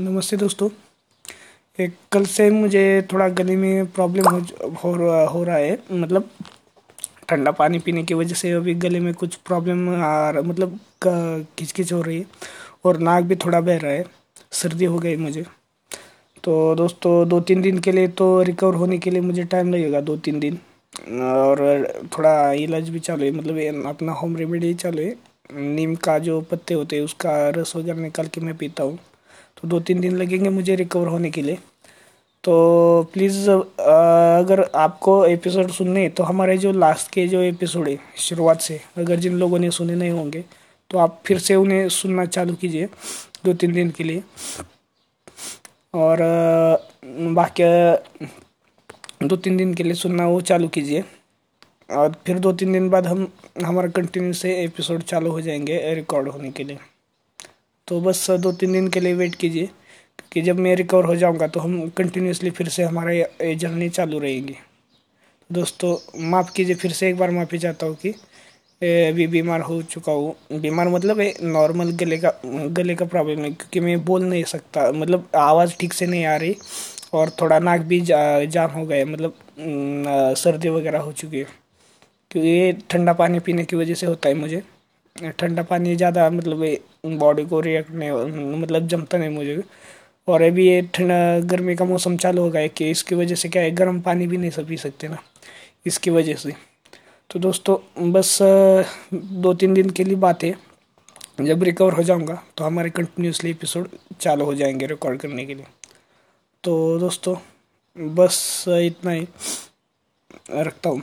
नमस्ते दोस्तों। एक कल से मुझे थोड़ा गले में प्रॉब्लम हो हो रहा हो रहा है। मतलब ठंडा पानी पीने की वजह से अभी गले में कुछ प्रॉब्लम आ रहा मतलब खिचखिच हो रही है और नाक भी थोड़ा बह रहा है। सर्दी हो गई मुझे। तो दोस्तों दो तीन दिन के लिए तो रिकवर होने के लिए मुझे टाइम लगेगा दो तीन दिन। और थोड़ा इलाज भी चालू है मतलब अपना होम रेमेडी चालू है। नीम का जो पत्ते होते हैं, उसका रस वगैरह निकाल के मैं पीता हूँ। तो दो तीन दिन लगेंगे मुझे रिकवर होने के लिए। तो प्लीज़ अगर आपको एपिसोड सुनने तो हमारे जो लास्ट के जो एपिसोड है, शुरुआत से, अगर जिन लोगों ने सुने नहीं होंगे तो आप फिर से उन्हें सुनना चालू कीजिए, दो तीन दिन के लिए। और बाकी दो तीन दिन के लिए सुनना वो चालू कीजिए। और फिर दो तीन दिन बाद हम, हमारा कंटिन्यू से एपिसोड चालू हो जाएँगे रिकॉर्ड होने के लिए। तो बस दो तीन दिन के लिए वेट कीजिए क्योंकि जब मैं रिकवर हो जाऊँगा तो हम कंटिन्यूसली फिर से हमारा ये जर्नी चालू रहेगी। दोस्तों माफ़ कीजिए फिर से एक बार माफ़ी चाहता हूँ कि अभी बीमार हो चुका हूँ। बीमार मतलब नॉर्मल गले का गले का प्रॉब्लम है क्योंकि मैं बोल नहीं सकता। मतलब आवाज़ ठीक से नहीं आ रही और थोड़ा नाक भी जा, जाम हो गया मतलब सर्दी वगैरह हो चुकी है। क्योंकि ये ठंडा पानी पीने की वजह से होता है मुझे। ठंडा पानी ज़्यादा मतलब बॉडी को रिएक्ट नहीं मतलब जमता नहीं मुझे। और अभी ये ठंडा गर्मी का मौसम चालू हो गया है कि इसकी वजह से क्या है, गर्म पानी भी नहीं सब पी सकते ना, इसकी वजह से। तो दोस्तों, बस दो तीन दिन के लिए बात है। जब रिकवर हो जाऊँगा तो हमारे कंटिन्यूसली एपिसोड चालू हो जाएँगे रिकॉर्ड करने के लिए। तो दोस्तों, बस इतना ही। रखता हूँ।